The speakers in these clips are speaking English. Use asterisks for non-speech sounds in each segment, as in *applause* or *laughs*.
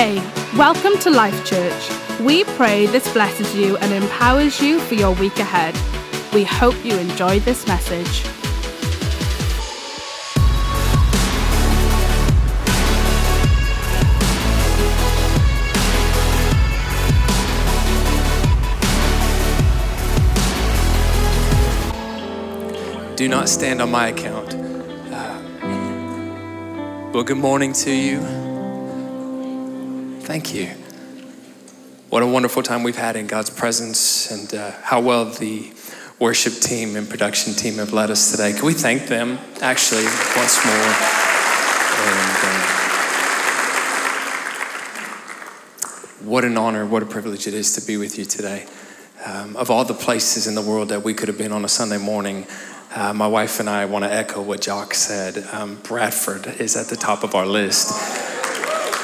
Hey, welcome to Life Church. We pray this blesses you and empowers you for your week ahead. We hope you enjoy this message. Do not stand on my account. Uh, well, good morning to you. Thank you. What a wonderful time we've had in God's presence and uh, how well the worship team and production team have led us today. Can we thank them actually once more? And, uh, what an honor, what a privilege it is to be with you today. Um, of all the places in the world that we could have been on a Sunday morning, uh, my wife and I want to echo what Jock said. Um, Bradford is at the top of our list.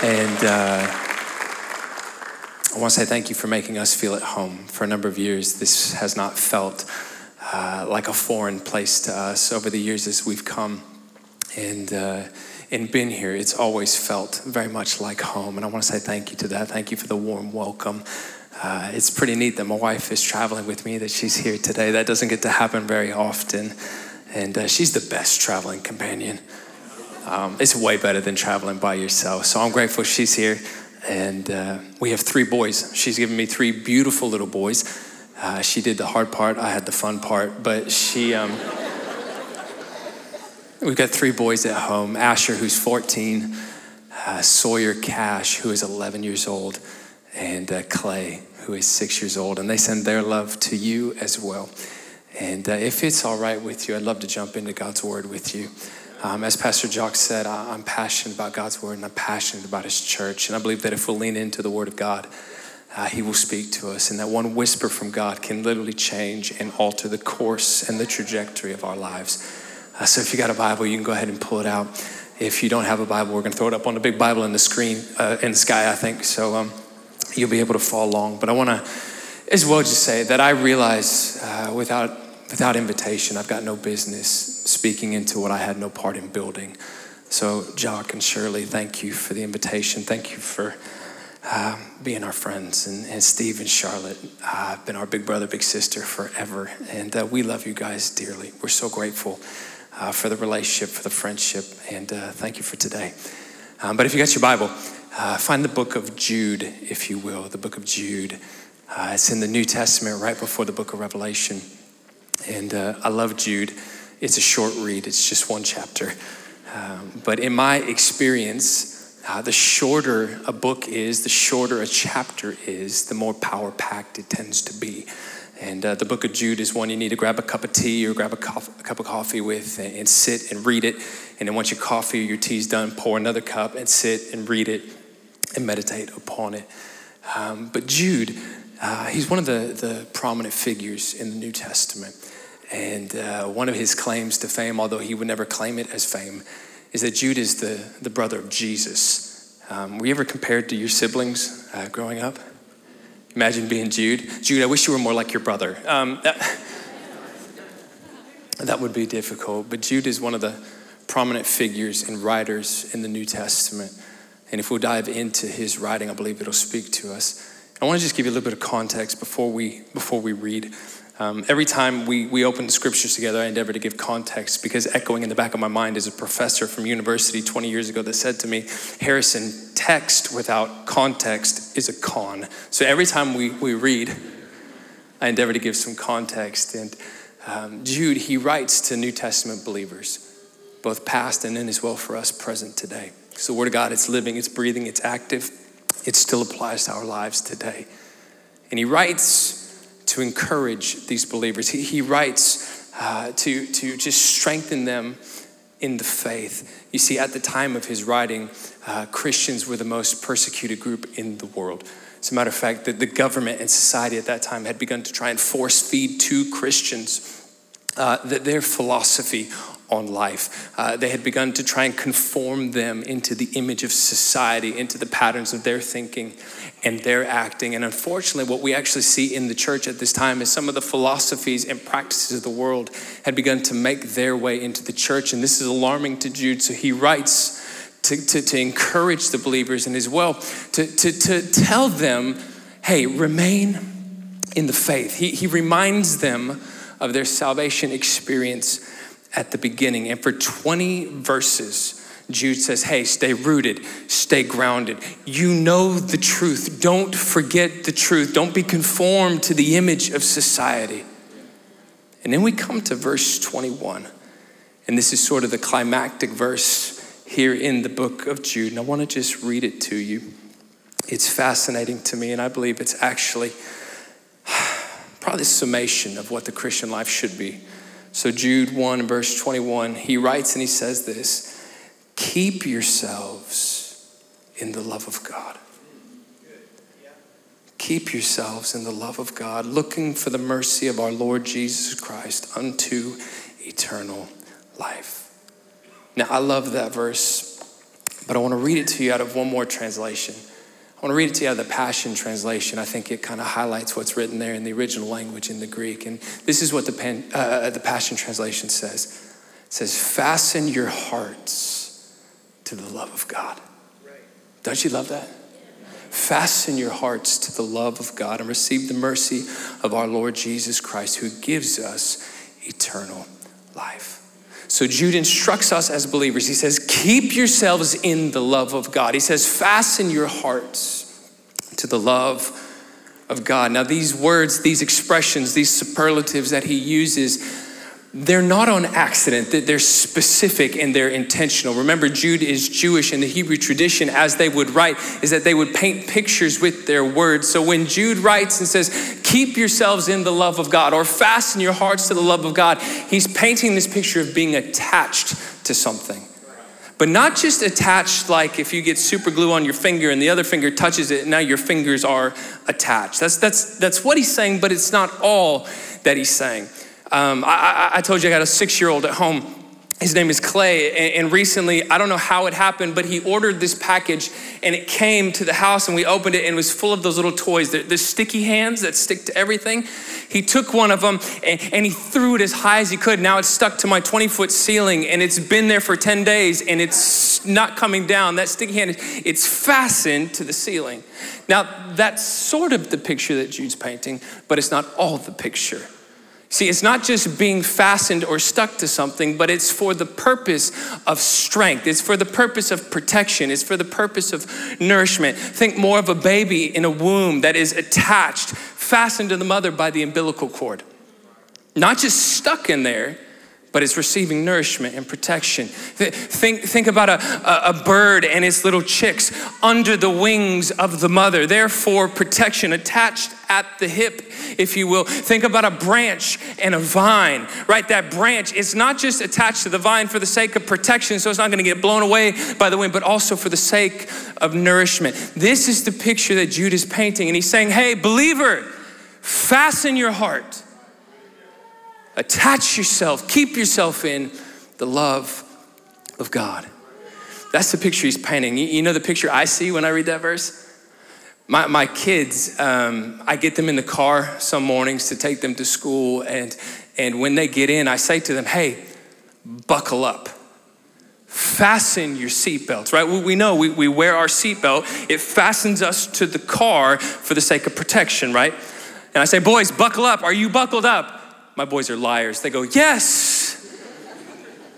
And uh, I want to say thank you for making us feel at home. For a number of years, this has not felt uh, like a foreign place to us. Over the years, as we've come and, uh, and been here, it's always felt very much like home. And I want to say thank you to that. Thank you for the warm welcome. Uh, it's pretty neat that my wife is traveling with me, that she's here today. That doesn't get to happen very often. And uh, she's the best traveling companion. Um, it's way better than traveling by yourself. So I'm grateful she's here. And uh, we have three boys. She's given me three beautiful little boys. Uh, she did the hard part, I had the fun part. But she, um, we've got three boys at home Asher, who's 14, uh, Sawyer Cash, who is 11 years old and uh, Clay, who is six years old. And they send their love to you as well. And uh, if it's all right with you, I'd love to jump into God's word with you. Um, as Pastor Jock said, I, am passionate about God's word and I'm passionate about his church. And I believe that if we'll lean into the word of God, uh, he will speak to us. And that one whisper from God can literally change and alter the course and the trajectory of our lives. Uh, so if you got a Bible, you can go ahead and pull it out. If you don't have a Bible, we're going to throw it up on the big Bible in the screen, uh, in the sky, I think. So, um, you'll be able to follow along. But I want to as well just say that I realize uh, without, without invitation, I've got no business speaking into what I had no part in building. So, Jock and Shirley, thank you for the invitation. Thank you for uh, being our friends. And, and Steve and Charlotte uh, have been our big brother, big sister forever. And uh, we love you guys dearly. We're so grateful uh, for the relationship, for the friendship. And uh, thank you for today. Um, but if you got your Bible, uh, find the book of Jude, if you will, the book of Jude. Uh, it's in the New Testament right before the book of Revelation. And uh, I love Jude. It's a short read, it's just one chapter. Um, but in my experience, uh, the shorter a book is, the shorter a chapter is, the more power packed it tends to be. And uh, the book of Jude is one you need to grab a cup of tea or grab a, a, cup of coffee with and, and sit and read it. And then once your coffee or your tea's done, pour another cup and sit and read it and meditate upon it. Um, but Jude, uh, he's one of the, the prominent figures in the New Testament. And uh, one of his claims to fame, although he would never claim it as fame, is that Jude is the, the brother of Jesus. Um, were you ever compared to your siblings uh, growing up? Imagine being Jude. Jude, I wish you were more like your brother. Um, *laughs* that, that would be difficult. But Jude is one of the prominent figures and writers in the New Testament. And if we dive into his writing, I believe it'll speak to us. I want to just give you a little bit of context before we, before we read. Um, every time we, we open the scriptures together, I endeavor to give context because echoing in the back of my mind is a professor from university 20 years ago that said to me, Harrison, text without context is a con. So every time we, we read, I endeavor to give some context. And um, Jude, he writes to New Testament believers, both past and then as well for us present today. So the Word of God, it's living, it's breathing, it's active. It still applies to our lives today. And he writes to encourage these believers. He, he writes uh, to, to just strengthen them in the faith. You see, at the time of his writing, uh, Christians were the most persecuted group in the world. As a matter of fact, the, the government and society at that time had begun to try and force feed to Christians uh, their philosophy on life. Uh, they had begun to try and conform them into the image of society, into the patterns of their thinking and their acting. And unfortunately, what we actually see in the church at this time is some of the philosophies and practices of the world had begun to make their way into the church. And this is alarming to Jude. So he writes to, to, to encourage the believers and as well to, to, to tell them, hey, remain in the faith. He, he reminds them of their salvation experience at the beginning. And for 20 verses, Jude says, Hey, stay rooted, stay grounded. You know the truth. Don't forget the truth. Don't be conformed to the image of society. And then we come to verse 21. And this is sort of the climactic verse here in the book of Jude. And I want to just read it to you. It's fascinating to me, and I believe it's actually *sighs* probably the summation of what the Christian life should be. So, Jude 1, verse 21, he writes and he says this Keep yourselves in the love of God. Keep yourselves in the love of God, looking for the mercy of our Lord Jesus Christ unto eternal life. Now, I love that verse, but I want to read it to you out of one more translation. I want to read it to you out of the Passion Translation. I think it kind of highlights what's written there in the original language in the Greek. And this is what the, pen, uh, the Passion Translation says it says, Fasten your hearts to the love of God. Right. Don't you love that? Fasten your hearts to the love of God and receive the mercy of our Lord Jesus Christ, who gives us eternal life. So Jude instructs us as believers. He says, Keep yourselves in the love of God. He says, Fasten your hearts to the love of God. Now, these words, these expressions, these superlatives that he uses, they're not on accident, they're specific and they're intentional. Remember, Jude is Jewish, and the Hebrew tradition, as they would write, is that they would paint pictures with their words. So when Jude writes and says, Keep yourselves in the love of God, or fasten your hearts to the love of God, he's painting this picture of being attached to something. But not just attached like if you get super glue on your finger and the other finger touches it, and now your fingers are attached. That's, that's, that's what he's saying, but it's not all that he's saying. Um, I, I, told you I got a six year old at home. His name is Clay. And, recently, I don't know how it happened, but he ordered this package and it came to the house and we opened it and it was full of those little toys, the, the sticky hands that stick to everything. He took one of them and, and he threw it as high as he could. Now it's stuck to my 20 foot ceiling and it's been there for 10 days and it's not coming down. That sticky hand, it's fastened to the ceiling. Now, that's sort of the picture that Jude's painting, but it's not all the picture. See, it's not just being fastened or stuck to something, but it's for the purpose of strength. It's for the purpose of protection. It's for the purpose of nourishment. Think more of a baby in a womb that is attached, fastened to the mother by the umbilical cord. Not just stuck in there, but it's receiving nourishment and protection. Think, think about a, a bird and its little chicks under the wings of the mother, therefore, protection attached at the hip, if you will. Think about a branch and a vine, right? That branch is not just attached to the vine for the sake of protection, so it's not gonna get blown away by the wind, but also for the sake of nourishment. This is the picture that Jude is painting, and he's saying, hey, believer, fasten your heart Attach yourself, keep yourself in the love of God. That's the picture he's painting. You, know the picture I see when I read that verse? My, my kids, um, I get them in the car some mornings to take them to school, and, and when they get in, I say to them, hey, buckle up. Fasten your seatbelts, right? We, we know we, we wear our seatbelt. It fastens us to the car for the sake of protection, right? And I say, boys, buckle up. Are you buckled up? My boys are liars. They go, Yes.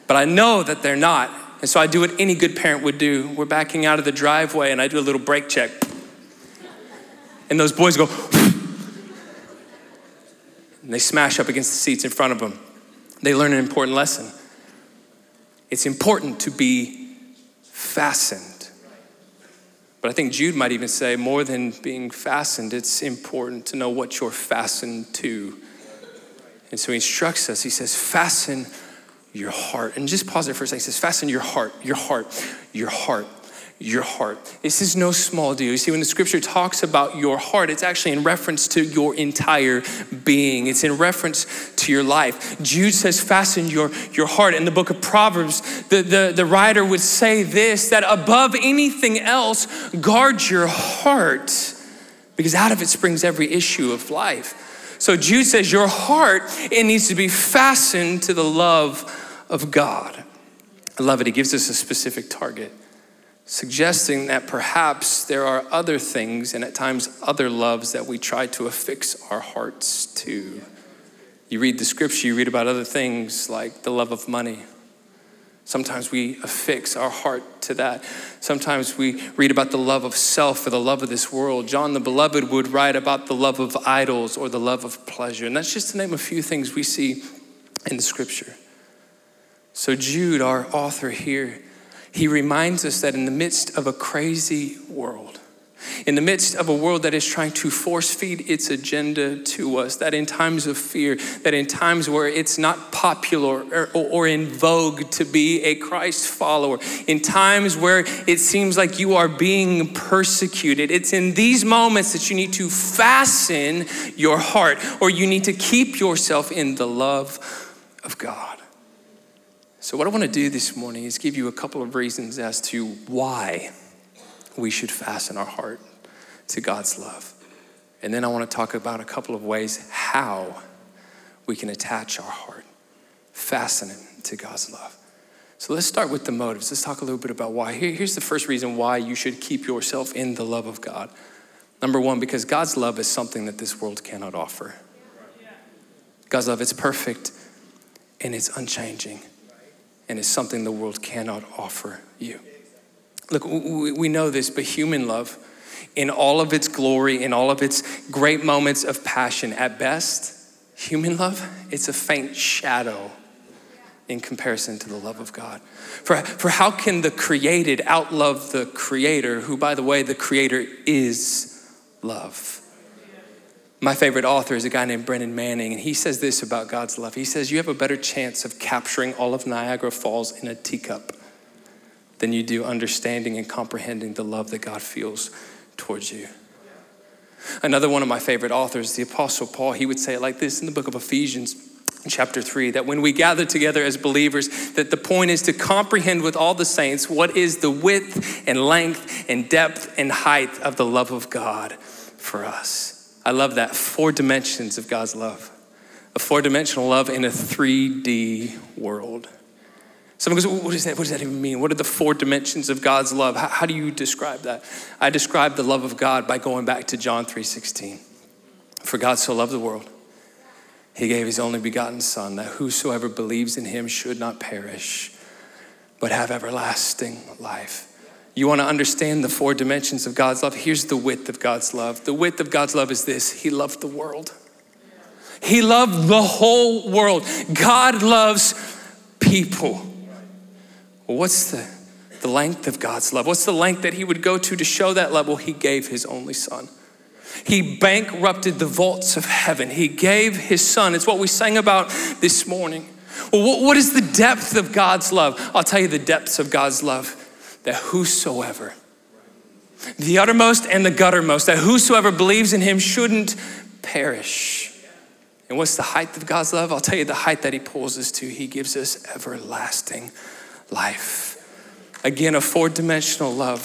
But I know that they're not. And so I do what any good parent would do. We're backing out of the driveway and I do a little brake check. And those boys go, *laughs* and they smash up against the seats in front of them. They learn an important lesson. It's important to be fastened. But I think Jude might even say more than being fastened, it's important to know what you're fastened to. And so he instructs us. He says, fasten your heart. And just pause there for a second. He says, fasten your heart, your heart, your heart, your heart. This is no small deal. You see, when the scripture talks about your heart, it's actually in reference to your entire being, it's in reference to your life. Jude says, fasten your, your heart. In the book of Proverbs, the, the, the writer would say this that above anything else, guard your heart, because out of it springs every issue of life. So Jude says, Your heart, it needs to be fastened to the love of God. I love it. He gives us a specific target. suggesting that perhaps there are other things and at times other loves that we try to affix our hearts to. You read the scripture, you read about other things like the love of money. Sometimes we affix our heart to that. Sometimes we read about the love of self or the love of this world. John the Beloved would write about the love of idols or the love of pleasure. And that's just to name a few things we see in the scripture. So, Jude, our author here, he reminds us that in the midst of a crazy world, in the midst of a world that is trying to force feed its agenda to us, that in times of fear, that in times where it's not popular or, or, in vogue to be a Christ follower, in times where it seems like you are being persecuted, it's in these moments that you need to fasten your heart or you need to keep yourself in the love of God. So, what I want to do this morning is give you a couple of reasons as to why we should fasten our heart to God's love. And then I want to talk about a couple of ways how we can attach our heart, fasten it to God's love. So let's start with the motives. Let's talk a little bit about why. here's the first reason why you should keep yourself in the love of God. Number one, because God's love is something that this world cannot offer. God's love, it's perfect and it's unchanging, and it's something the world cannot offer you. Look, we know this, but human love, in all of its glory, in all of its great moments of passion, at best, human love, it's a faint shadow in comparison to the love of God. For, for how can the created outlove the creator, who, by the way, the creator is love? My favorite author is a guy named Brennan Manning, and he says this about God's love. He says, You have a better chance of capturing all of Niagara Falls in a teacup than you do understanding and comprehending the love that God feels towards you. Another one of my favorite authors, the Apostle Paul, he would say it like this in the book of Ephesians, chapter 3 that when we gather together as believers that the point is to comprehend with all the saints what is the width and length and depth and height of the love of God for us. I love that. Four dimensions of god's love. A four-dimensional love in a 3d world Someone goes, what, is that? what does that even mean? What are the four dimensions of God's love? How, how do you describe that? I describe the love of God by going back to John 3.16. For God so loved the world, he gave his only begotten son that whosoever believes in him should not perish, but have everlasting life. You want to understand the four dimensions of God's love? Here's the width of God's love. The width of God's love is this He loved the world. He loved the whole world. God loves people. Well, what's the, the length of God's love? What's the length that He would go to to show that love? Well, He gave His only Son. He bankrupted the vaults of heaven. He gave His Son. It's what we sang about this morning. Well, what, what is the depth of God's love? I'll tell you the depths of God's love that whosoever, the uttermost and the guttermost, that whosoever believes in Him shouldn't perish. And what's the height of God's love? I'll tell you the height that He pulls us to. He gives us everlasting life. Again, a four dimensional love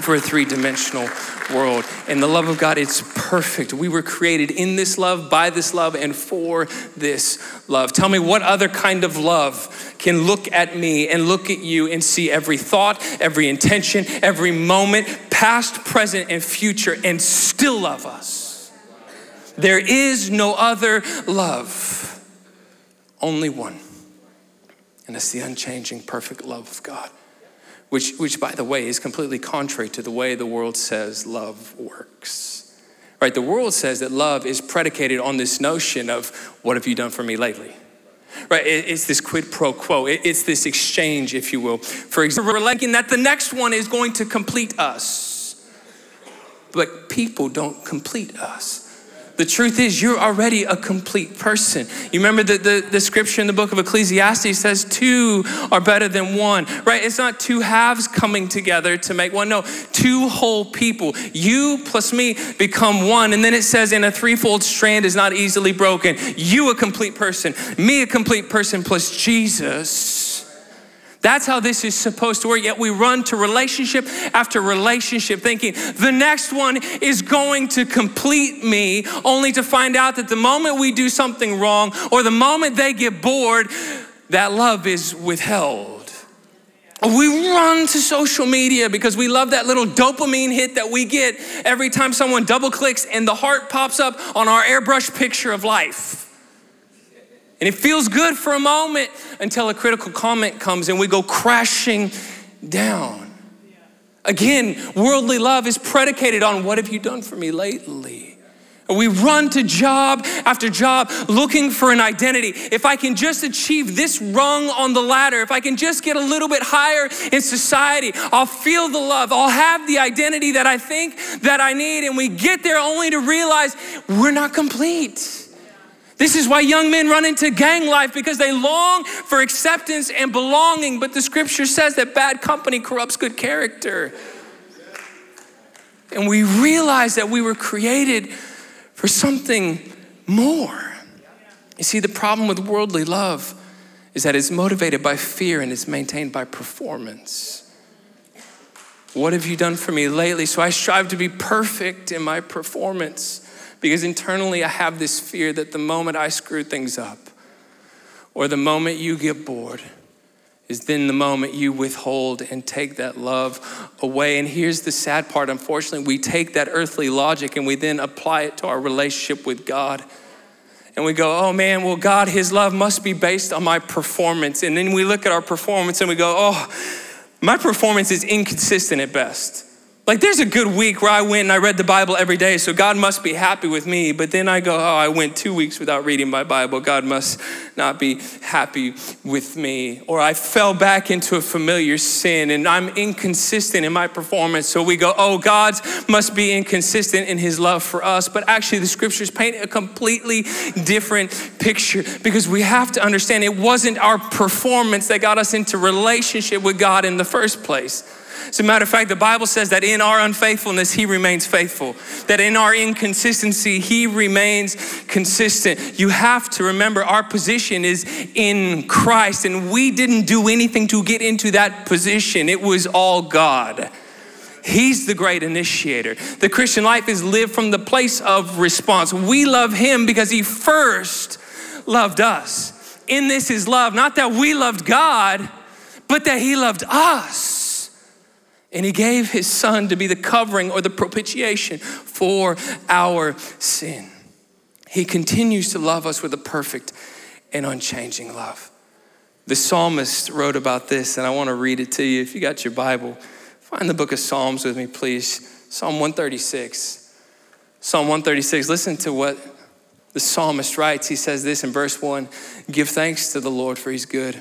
for a three dimensional world. And the love of God, it's perfect. We were created in this love, by this love, and for this love. Tell me what other kind of love can look at me and look at you and see every thought, every intention, every moment, past, present, and future, and still love us. There is no other love, only one. And it's the unchanging, perfect love of God, which, which, by the way, is completely contrary to the way the world says love works. Right? The world says that love is predicated on this notion of, what have you done for me lately? Right? It's this quid pro quo. It's this exchange, if you will. For example, we're liking that the next one is going to complete us. But people don't complete us. The truth is, you're already a complete person. You remember the, the, the, scripture in the book of Ecclesiastes says two are better than one, right? It's not two halves coming together to make one. No, two whole people. You plus me become one. And then it says, in a threefold strand is not easily broken. You a complete person, me a complete person plus Jesus that's how this is supposed to work. Yet we run to relationship after relationship thinking the next one is going to complete me, only to find out that the moment we do something wrong or the moment they get bored, that love is withheld. We run to social media because we love that little dopamine hit that we get every time someone double clicks and the heart pops up on our airbrush picture of life. And it feels good for a moment until a critical comment comes and we go crashing down. Again, worldly love is predicated on what have you done for me lately? We run to job after job looking for an identity. If I can just achieve this rung on the ladder, if I can just get a little bit higher in society, I'll feel the love. I'll have the identity that I think that I need. And we get there only to realize we're not complete. This is why young men run into gang life because they long for acceptance and belonging. But the scripture says that bad company corrupts good character. And we realize that we were created for something more. You see, the problem with worldly love is that it's motivated by fear and it's maintained by performance. What have you done for me lately? So I strive to be perfect in my performance because internally I have this fear that the moment I screw things up or the moment you get bored, is then the moment you withhold and take that love away. And here's the sad part unfortunately, we take that earthly logic and we then apply it to our relationship with God. And we go, oh man, well, God, His love must be based on my performance. And then we look at our performance and we go, oh, my performance is inconsistent at best. Like, there's a good week where I went and I read the Bible every day, so God must be happy with me. But then I go, oh, I went two weeks without reading my Bible. God must not be happy with me. Or I fell back into a familiar sin and I'm inconsistent in my performance. So we go, oh, God must be inconsistent in his love for us. But actually, the scriptures paint a completely different picture because we have to understand it wasn't our performance that got us into relationship with God in the first place. As a matter of fact, the Bible says that in our unfaithfulness, He remains faithful. That in our inconsistency, He remains consistent. You have to remember our position is in Christ, and we didn't do anything to get into that position, it was all God. He's the great initiator. The Christian life is lived from the place of response. We love Him because He first loved us. In this is love, not that we loved God, but that He loved us and he gave his son to be the covering or the propitiation for our sin. He continues to love us with a perfect and unchanging love. The psalmist wrote about this, and I want to read it to you. If you got your Bible, find the book of Psalms with me, please. Psalm 136. Psalm 136, listen to what the psalmist writes. He says this in verse 1 Give thanks to the Lord, for his good,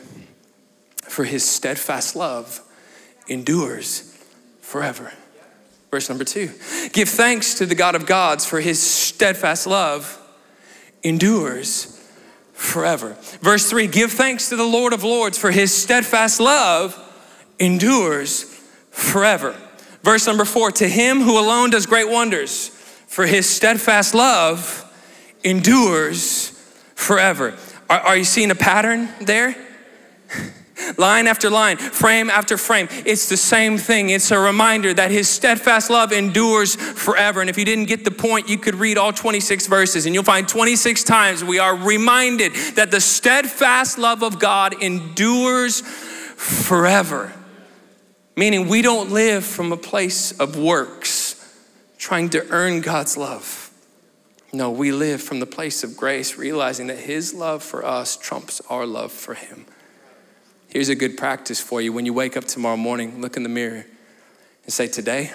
for his steadfast love endures forever. Verse number two Give thanks to the God of gods, for his steadfast love endures forever. Verse three Give thanks to the Lord of lords, for his steadfast love endures forever. Verse number four To him who alone does great wonders, for his steadfast love endures forever. Are, are you seeing a pattern there? *laughs* line after line, frame after frame. It's the same thing. It's a reminder that his steadfast love endures forever. And if you didn't get the point, you could read all 26 verses and you'll find 26 times we are reminded that the steadfast love of God endures forever. Meaning we don't live from a place of works trying to earn God's love. No, we live from the place of grace, realizing that His love for us trumps our love for Him. Here's a good practice for you. When you wake up tomorrow morning, look in the mirror and say, Today,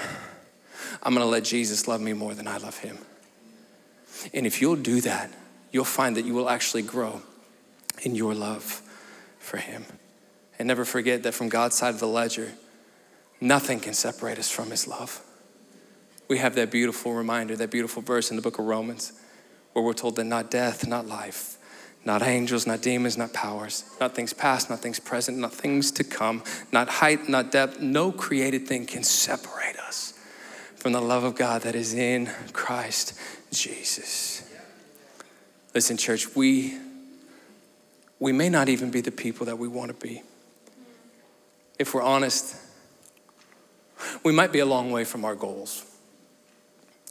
I'm gonna let Jesus love me more than I love him. And if you'll do that, you'll find that you will actually grow in your love for him. And never forget that from God's side of the ledger, nothing can separate us from his love. We have that beautiful reminder, that beautiful verse in the book of Romans, where we're told that not death, not life, not angels, not demons, not powers, not things past, not things present, not things to come, not height, not depth. No created thing can separate us from the love of God that is in Christ Jesus. Listen, church, we, we may not even be the people that we want to be. If we're honest, we might be a long way from our goals.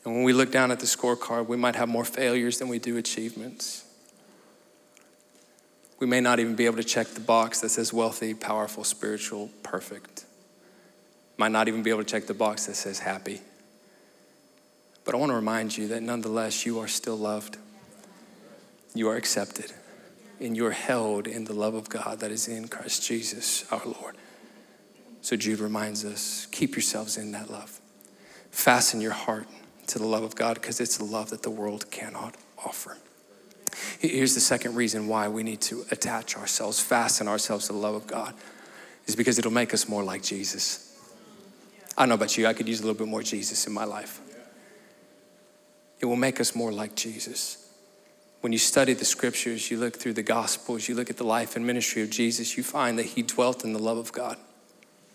And when we look down at the scorecard, we might have more failures than we do achievements. We may not even be able to check the box that says wealthy, powerful, spiritual, perfect. Might not even be able to check the box that says happy. But I want to remind you that nonetheless, you are still loved. You are accepted. And you are held in the love of God that is in Christ Jesus our Lord. So Jude reminds us keep yourselves in that love. Fasten your heart to the love of God because it's a love that the world cannot offer. Here's the second reason why we need to attach ourselves, fasten ourselves to the love of God, is because it'll make us more like Jesus. I don't know about you, I could use a little bit more Jesus in my life. It will make us more like Jesus. When you study the scriptures, you look through the gospels, you look at the life and ministry of Jesus, you find that he dwelt in the love of God.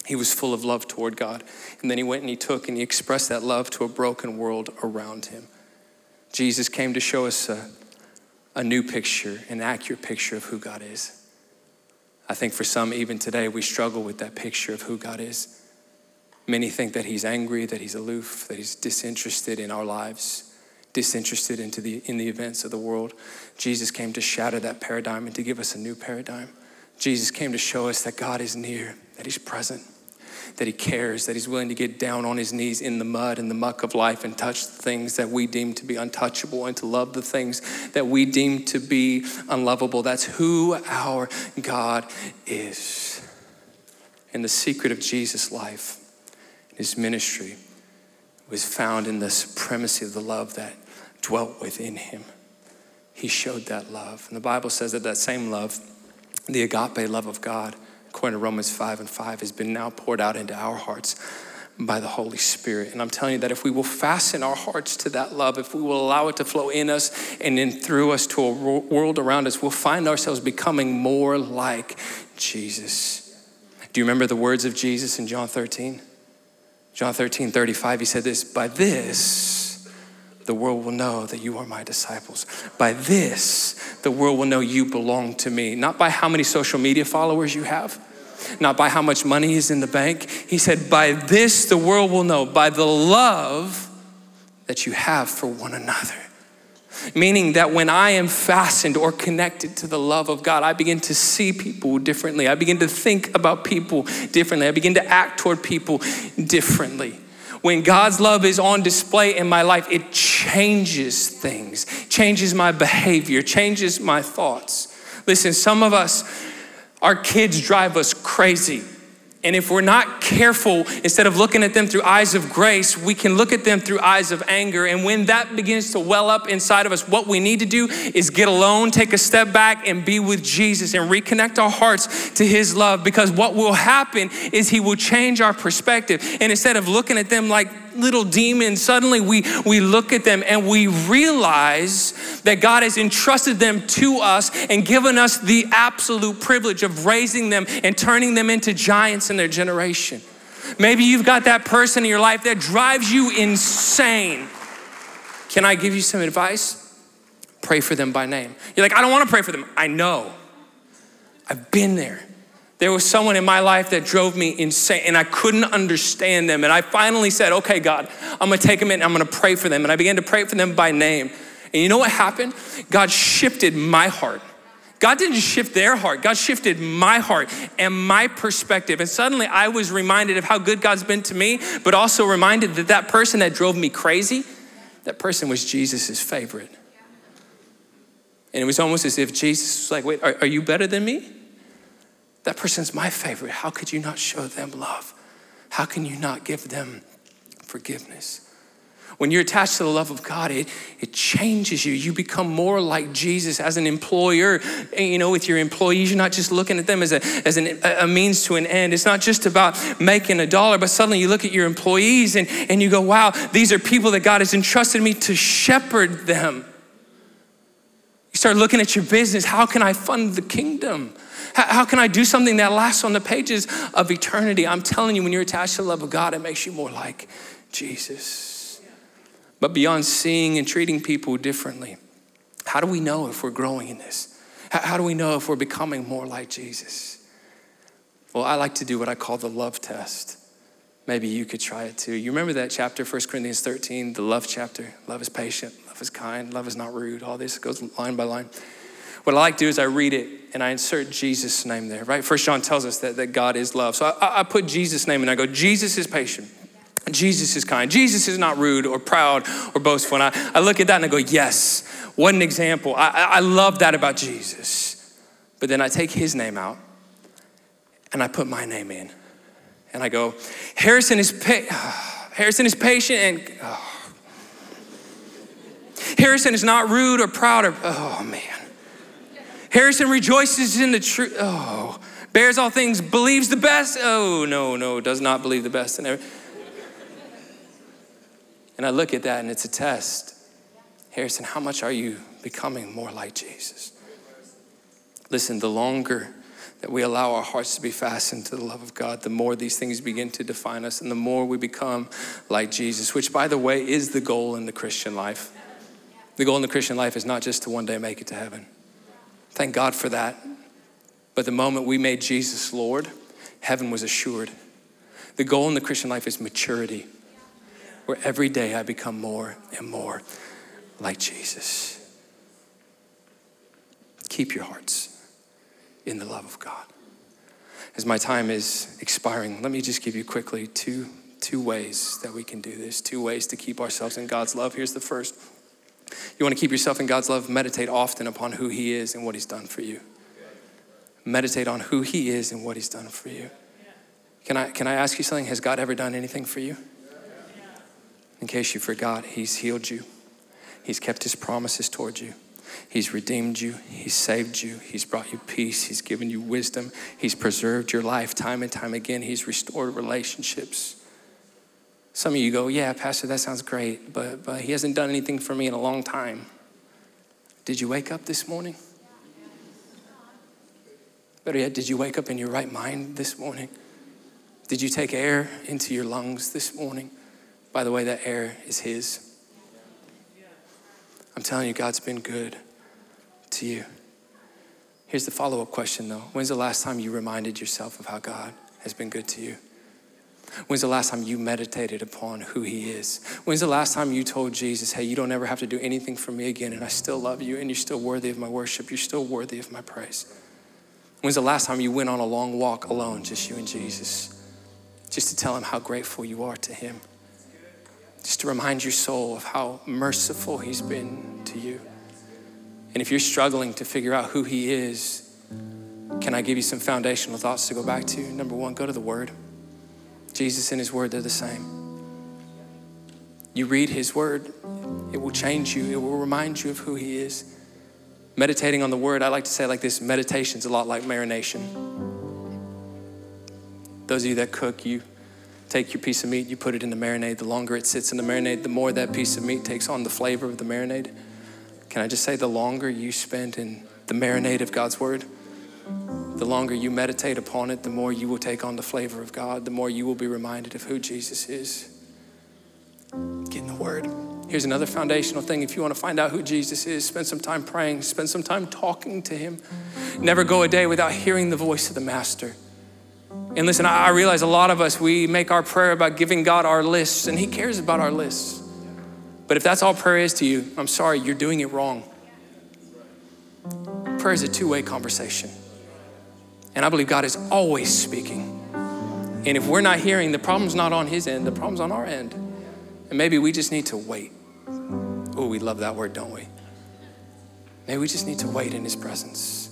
He was full of love toward God. And then he went and he took and he expressed that love to a broken world around him. Jesus came to show us a, a new picture, an accurate picture of who God is. I think for some, even today, we struggle with that picture of who God is. Many think that He's angry, that He's aloof, that He's disinterested in our lives, disinterested into the, in the events of the world. Jesus came to shatter that paradigm and to give us a new paradigm. Jesus came to show us that God is near, that He's present that he cares, that he's willing to get down on his knees in the mud and the muck of life and touch the things that we deem to be untouchable and to love the things that we deem to be unlovable. That's who our God is. And the secret of Jesus' life, his ministry, was found in the supremacy of the love that dwelt within him. He showed that love. And the Bible says that that same love, the agape love of God, according to Romans 5 and 5, has been now poured out into our hearts by the Holy Spirit. And I'm telling you that if we will fasten our hearts to that love, if we will allow it to flow in us and then through us to a world around us, we'll find ourselves becoming more like Jesus. Do you remember the words of Jesus in John 13? John 13, 35, he said this, By this, the world will know that you are my disciples. By this, the world will know you belong to me. Not by how many social media followers you have, not by how much money is in the bank. He said, By this the world will know, by the love that you have for one another. Meaning that when I am fastened or connected to the love of God, I begin to see people differently. I begin to think about people differently. I begin to act toward people differently. When God's love is on display in my life, it changes things, changes my behavior, changes my thoughts. Listen, some of us, our kids drive us crazy. And if we're not careful, instead of looking at them through eyes of grace, we can look at them through eyes of anger. And when that begins to well up inside of us, what we need to do is get alone, take a step back, and be with Jesus and reconnect our hearts to His love. Because what will happen is He will change our perspective. And instead of looking at them like little demons, suddenly we, we look at them and we realize that God has entrusted them to us and given us the absolute privilege of raising them and turning them into giants in their generation. Maybe you've got that person in your life that drives you insane. Can I give you some advice? Pray for them by name. You're like, I don't want to pray for them. I know. I've been there. There was someone in my life that drove me insane and I couldn't understand them. And I finally said, okay, God, I'm gonna take them in I'm gonna pray for them. And I began to pray for them by name. And you know what happened? God shifted my heart. God didn't shift their heart, God shifted my heart and my perspective. And suddenly I was reminded of how good God's been to me, but also reminded that that person that drove me crazy, that person was Jesus' favorite. And it was almost as if Jesus was like, wait, are, are you better than me? That person's my favorite. How could you not show them love? How can you not give them forgiveness? When you're attached to the love of God, it, it changes you. You become more like Jesus as an employer. You know, with your employees, you're not just looking at them as, a, as an, a means to an end. It's not just about making a dollar, but suddenly you look at your employees and, and you go, wow, these are people that God has entrusted me to shepherd them. You start looking at your business. How can I fund the kingdom? How, can I do something that lasts on the pages of eternity? I'm telling you, when you're attached to the love of God, it makes you more like Jesus. But beyond seeing and treating people differently, how do we know if we're growing in this? How do we know if we're becoming more like Jesus? Well, I like to do what I call the love test. Maybe you could try it too. You remember that chapter, 1 Corinthians 13, the love chapter? Love is patient, love is kind, love is not rude. All this goes line by line. What I like to do is I read it and I insert Jesus' name there, right? First John tells us that, that God is love. So I, I put Jesus' name and I go, Jesus is patient. Jesus is kind. Jesus is not rude or proud or boastful. And I, I look at that and I go, yes, what an example. I, I love that about Jesus. But then I take his name out and I put my name in. And I go, Harrison is, pa- *sighs* Harrison is patient and, oh. *sighs* Harrison is not rude or proud or, oh man. Harrison rejoices in the truth. Oh, bears all things, believes the best. Oh, no, no, does not believe the best. And, and I look at that and it's a test. Harrison, how much are you becoming more like Jesus? Listen, the longer that we allow our hearts to be fastened to the love of God, the more these things begin to define us and the more we become like Jesus, which, by the way, is the goal in the Christian life. The goal in the Christian life is not just to one day make it to heaven. Thank God for that. But the moment we made Jesus Lord, heaven was assured. The goal in the Christian life is maturity, where every day I become more and more like Jesus. Keep your hearts in the love of God. As my time is expiring, let me just give you quickly two, two ways that we can do this, two ways to keep ourselves in God's love. Here's the first. You want to keep yourself in God's love, meditate often upon who He is and what He's done for you. Meditate on who He is and what He's done for you. Can I, can I ask you something? Has God ever done anything for you? In case you forgot, He's healed you, He's kept His promises towards you. He's redeemed you. He's saved you. He's brought you peace. He's given you wisdom. He's preserved your life time and time again. He's restored relationships. Some of you go, Yeah, Pastor, that sounds great, but, but he hasn't done anything for me in a long time. Did you wake up this morning? Better yet, did you wake up in your right mind this morning? Did you take air into your lungs this morning? By the way, that air is His. I'm telling you, God's been good to you. Here's the follow up question though When's the last time you reminded yourself of how God has been good to you? When's the last time you meditated upon who He is? When's the last time you told Jesus, hey, you don't ever have to do anything for me again, and I still love you, and you're still worthy of my worship, you're still worthy of my praise? When's the last time you went on a long walk alone, just you and Jesus, just to tell Him how grateful you are to Him? just to remind your soul of how merciful He's been to you. And if you're struggling to figure out who He is, can I give you some foundational thoughts to go back to? Number one, go to the Word. Jesus and His Word, they're the same. You read His Word, it will change you, it will remind you of who He is. Meditating on the Word, I like to say like this meditation's a lot like marination. Those of you that cook, you take your piece of meat, you put it in the marinade. The longer it sits in the marinade, the more that piece of meat takes on the flavor of the marinade. Can I just say, the longer you spend in the marinade of God's word, the longer you meditate upon it, the more you will take on the flavor of God, the more you will be reminded of who Jesus is. Get in the word. Here's another foundational thing. If you want to find out who Jesus is, spend some time praying, spend some time talking to him. Never go a day without hearing the voice of the Master. And listen, I realize a lot of us, we make our prayer about giving God our lists, and He cares about our lists. But if that's all prayer is to you, I'm sorry, you're doing it wrong. Prayer is a two way conversation. And I believe God is always speaking. And if we're not hearing, the problem's not on His end, the problem's on our end. And maybe we just need to wait. Oh, we love that word, don't we? Maybe we just need to wait in His presence.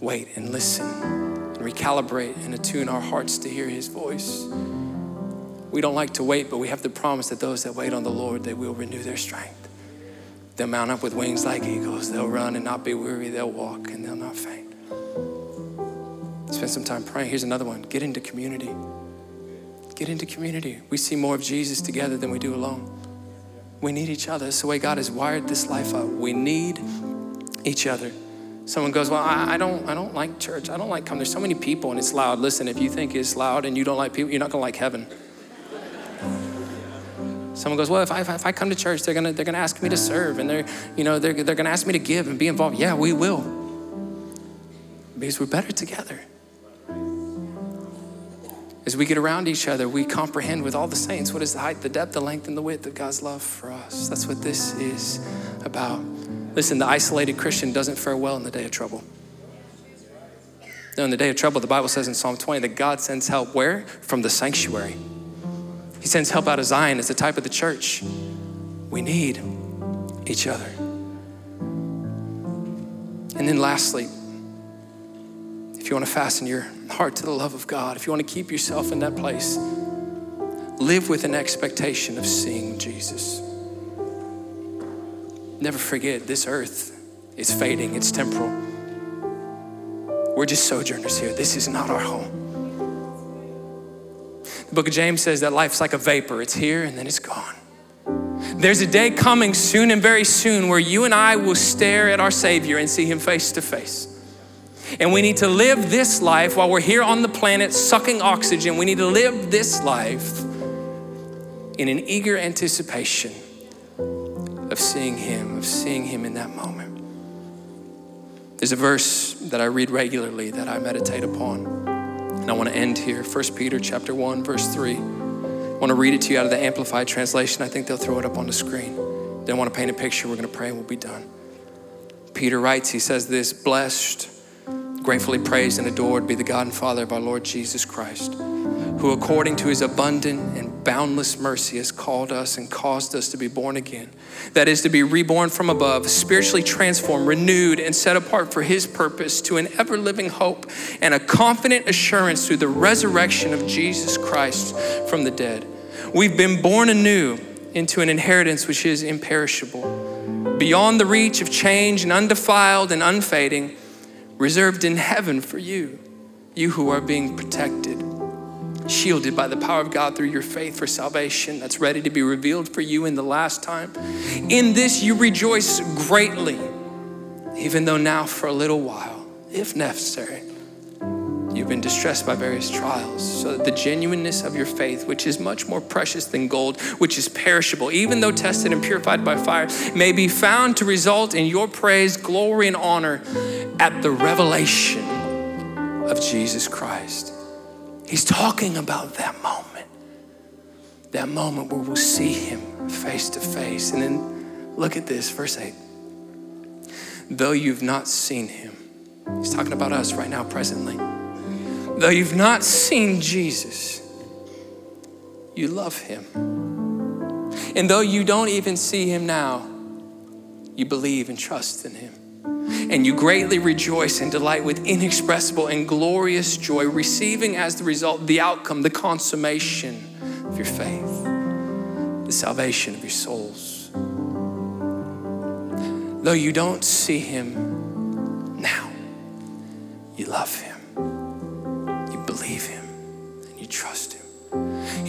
Wait and listen and recalibrate and attune our hearts to hear his voice. We don't like to wait, but we have the promise that those that wait on the Lord, they will renew their strength. They'll mount up with wings like eagles. They'll run and not be weary. They'll walk and they'll not faint. Spend some time praying. Here's another one get into community. Get into community. We see more of Jesus together than we do alone. We need each other. It's the way God has wired this life up. We need each other. Someone goes, Well, I, I, don't, I don't like church. I don't like coming. There's so many people and it's loud. Listen, if you think it's loud and you don't like people, you're not gonna like heaven. Someone goes, Well, if I, if I come to church, they're gonna, they're gonna ask me to serve and they're, you know, they're, they're gonna ask me to give and be involved. Yeah, we will. Because we're better together. As we get around each other, we comprehend with all the saints what is the height, the depth, the length, and the width of God's love for us. That's what this is about. Listen, the isolated Christian doesn't fare well in the day of trouble. No, in the day of trouble, the Bible says in Psalm 20 that God sends help where? From the sanctuary. He sends help out of Zion as a type of the church. We need each other. And then lastly, if you want to fasten your heart to the love of God, if you want to keep yourself in that place, live with an expectation of seeing Jesus. Never forget this earth is fading, it's temporal. We're just sojourners here. This is not our home. The book of James says that life's like a vapor, it's here and then it's gone. There's a day coming soon and very soon where you and I will stare at our Savior and see Him face to face. And we need to live this life while we're here on the planet sucking oxygen. We need to live this life in an eager anticipation of seeing Him, of seeing Him in that moment. There's a verse that I read regularly that I meditate upon. And I want to end here. 1 Peter chapter 1, verse 3. I want to read it to you out of the Amplified Translation. I think they'll throw it up on the screen. They don't want to paint a picture. We're going to pray and we'll be done. Peter writes, he says this Blessed, gratefully praised and adored be the God and Father of our Lord Jesus Christ, who according to his abundant and boundless mercy has called us and caused us to be born again. That is, to be reborn from above, spiritually transformed, renewed, and set apart for his purpose to an ever living hope and a confident assurance through the resurrection of Jesus Christ from the dead. We've been born anew into an inheritance which is imperishable, beyond the reach of change and undefiled and unfading, reserved in heaven for you, you who are being protected shielded by the power of God through your faith for salvation that's ready to be revealed for you in the last time. In this you rejoice greatly, even though now for a little while, if necessary, you've been distressed by various trials, so that the genuineness of your faith, which is much more precious than gold, which is perishable, even though tested and purified by fire, may be found to result in your praise, glory, and honor at the revelation of Jesus Christ. He's talking about that moment, that moment where we'll see him face to face. And then look at this, verse 8. Though you've not seen him, he's talking about us right now, presently. Though you've not seen Jesus, you love him. And though you don't even see him now, you believe and trust in him and you greatly rejoice and delight with inexpressible and glorious joy, receiving as the result the outcome, the consummation of your faith, the salvation of your souls. Though you don't see him now,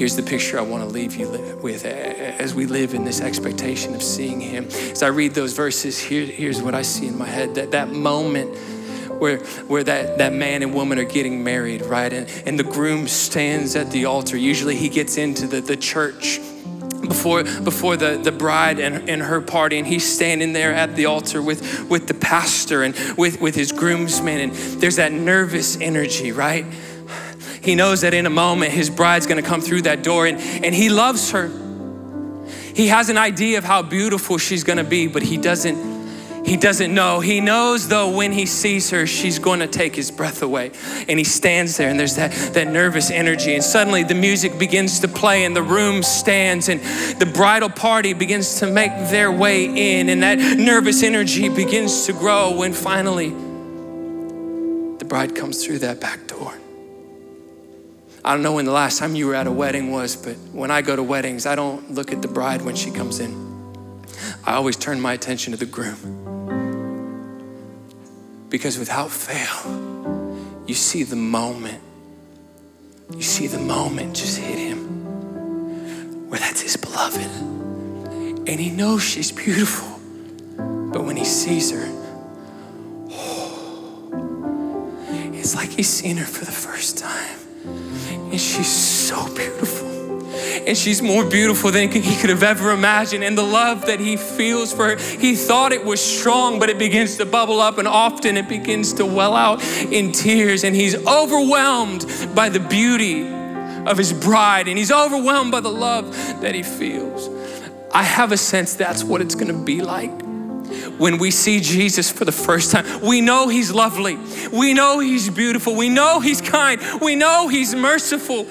Here's the picture I want to leave you with as we live in this expectation of seeing Him. As I read those verses, here, here's what I see in my head that, that moment where, where that, that man and woman are getting married, right? And, and the groom stands at the altar. Usually he gets into the, the church before before the, the bride and, and her party and he's standing there at the altar with with the pastor and with with his groomsmen and there's that nervous energy right he knows that in a moment his bride's gonna come through that door and, and he loves her. He has an idea of how beautiful she's gonna be, but he doesn't he doesn't know. He knows though when he sees her, she's going to take his breath away. And he stands there and there's that, that nervous energy. And suddenly the music begins to play and the room stands and the bridal party begins to make their way in. And that nervous energy begins to grow when finally the bride comes through that back door. I don't know when the last time you were at a wedding was, but when I go to weddings, I don't look at the bride when she comes in. I always turn my attention to the groom. Because without fail, you see the moment. You see the moment just hit him where that's his beloved. And he knows she's beautiful. But when he sees her, oh, it's like he's seen her for the first time. And she's so beautiful. And she's more beautiful than he could have ever imagined. And the love that he feels for her, he thought it was strong, but it begins to bubble up, and often it begins to well out in tears. And he's overwhelmed by the beauty of his bride, and he's overwhelmed by the love that he feels. I have a sense that's what it's gonna be like when we see Jesus for the first time. We know He's lovely. We know He's beautiful. We know He's kind. We know He's merciful.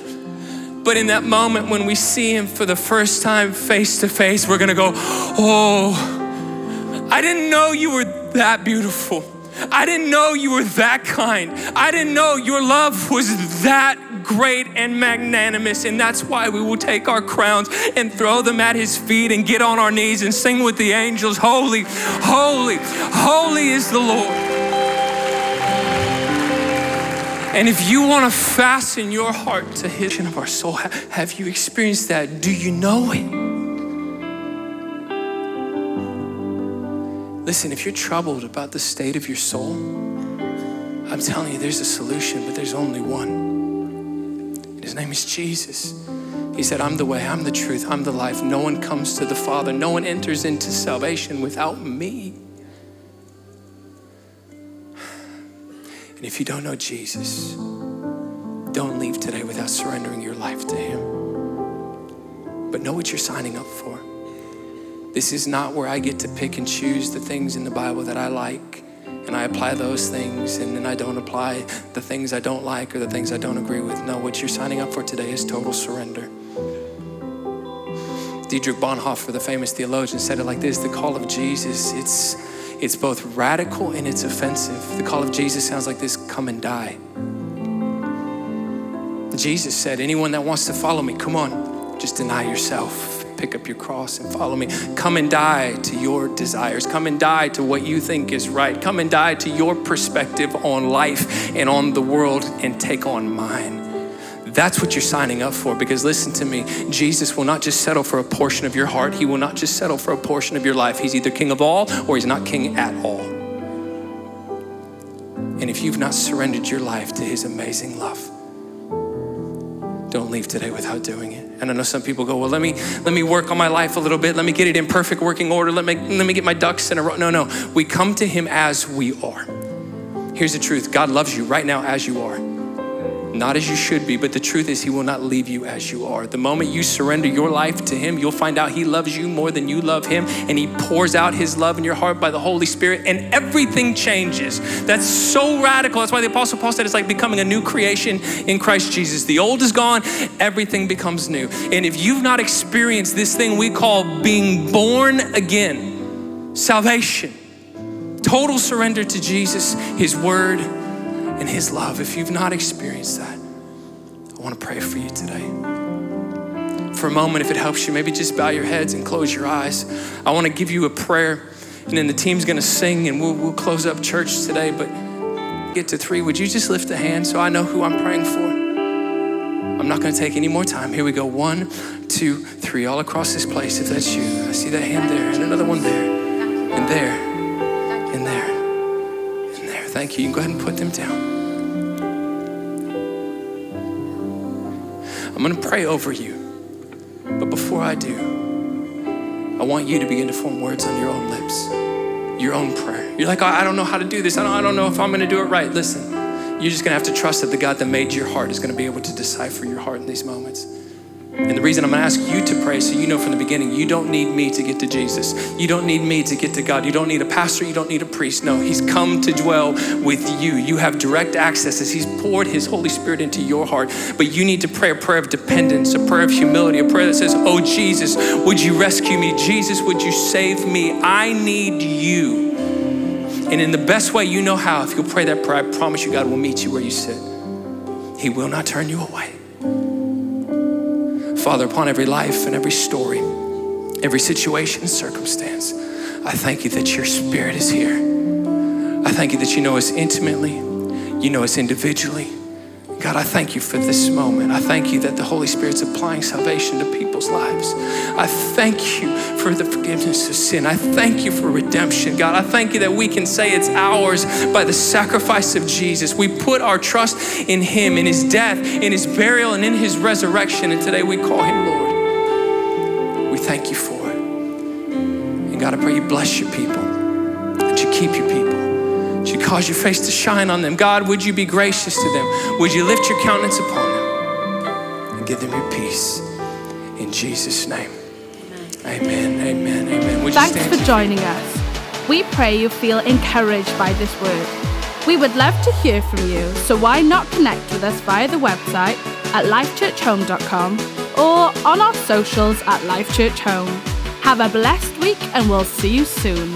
But in that moment when we see Him for the first time face to face, we're gonna go, Oh, I didn't know you were that beautiful. I didn't know you were that kind. I didn't know your love was that great and magnanimous. And that's why we will take our crowns and throw them at his feet and get on our knees and sing with the angels Holy, holy, holy is the Lord. And if you want to fasten your heart to his of our soul, have you experienced that? Do you know it? Listen, if you're troubled about the state of your soul, I'm telling you, there's a solution, but there's only one. His name is Jesus. He said, I'm the way, I'm the truth, I'm the life. No one comes to the Father, no one enters into salvation without me. And if you don't know Jesus, don't leave today without surrendering your life to Him. But know what you're signing up for. This is not where I get to pick and choose the things in the Bible that I like and I apply those things and then I don't apply the things I don't like or the things I don't agree with. No, what you're signing up for today is total surrender. Dietrich Bonhoeffer, the famous theologian, said it like this the call of Jesus, it's, it's both radical and it's offensive. The call of Jesus sounds like this come and die. Jesus said, Anyone that wants to follow me, come on, just deny yourself pick up your cross and follow me. Come and die to your desires. Come and die to what you think is right. Come and die to your perspective on life and on the world and take on mine. That's what you're signing up for because listen to me, Jesus will not just settle for a portion of your heart, He will not just settle for a portion of your life. He's either king of all or He's not king at all. And if you've not surrendered your life to His amazing love, don't leave today without doing it. And I know some people go, well, let me let me work on my life a little bit. Let me get it in perfect working order. Let me let me get my ducks in a row. No, no. We come to him as we are. Here's the truth. God loves you right now as you are not as you should be, but the truth is, He will not leave you as you are. The moment you surrender your life to Him, you'll find out He loves you more than you love Him, and He pours out His love in your heart by the Holy Spirit, and everything changes. That's so radical. That's why the Apostle Paul said it's like becoming a new creation in Christ Jesus. The old is gone, everything becomes new. And if you've not experienced this thing we call being born again, salvation, total surrender to Jesus, His Word, and His love. If you've not experienced that, I want to pray for you today. For a moment, if it helps you, maybe just bow your heads and close your eyes. I want to give you a prayer, and then the team's going to sing, and we'll, we'll close up church today. But get to three. Would you just lift a hand so I know who I'm praying for? I'm not going to take any more time. Here we go. One, two, three, all across this place, if that's you. I see that hand there, and another one there, and there, and there, and there. Thank you. You can go ahead and put them down. I'm going to pray over you. But before I do, I want you to begin to form words on your own lips, your own prayer. You're like, oh, I don't know how to do this. I don't, I don't know if I'm going to do it right. Listen, you're just going to have to trust that the God that made your heart is going to be able to decipher your heart in these moments. And the reason I'm gonna ask you to pray so you know from the beginning, you don't need me to get to Jesus. You don't need me to get to God. You don't need a pastor. You don't need a priest. No, He's come to dwell with you. You have direct access as He's poured His Holy Spirit into your heart. But you need to pray a prayer of dependence, a prayer of humility, a prayer that says, Oh, Jesus, would you rescue me? Jesus, would you save me? I need you. And in the best way you know how, if you'll pray that prayer, I promise you God will meet you where you sit. He will not turn you away. Father, upon every life and every story, every situation and circumstance, I thank you that your spirit is here. I thank you that you know us intimately, you know us individually. God, I thank you for this moment. I thank you that the Holy Spirit's applying salvation to people's lives. I thank you for the forgiveness of sin. I thank you for redemption. God, I thank you that we can say it's ours by the sacrifice of Jesus. We put our trust in Him, in His death, in His burial, and in His resurrection. And today we call Him Lord. We thank you for it. And God, I pray you bless your people, that you keep your people. You cause your face to shine on them? God, would you be gracious to them? Would you lift your countenance upon them and give them your peace? In Jesus' name. Amen, amen, amen. Thanks for joining us. We pray you feel encouraged by this word. We would love to hear from you, so why not connect with us via the website at lifechurchhome.com or on our socials at Life Church Home. Have a blessed week and we'll see you soon.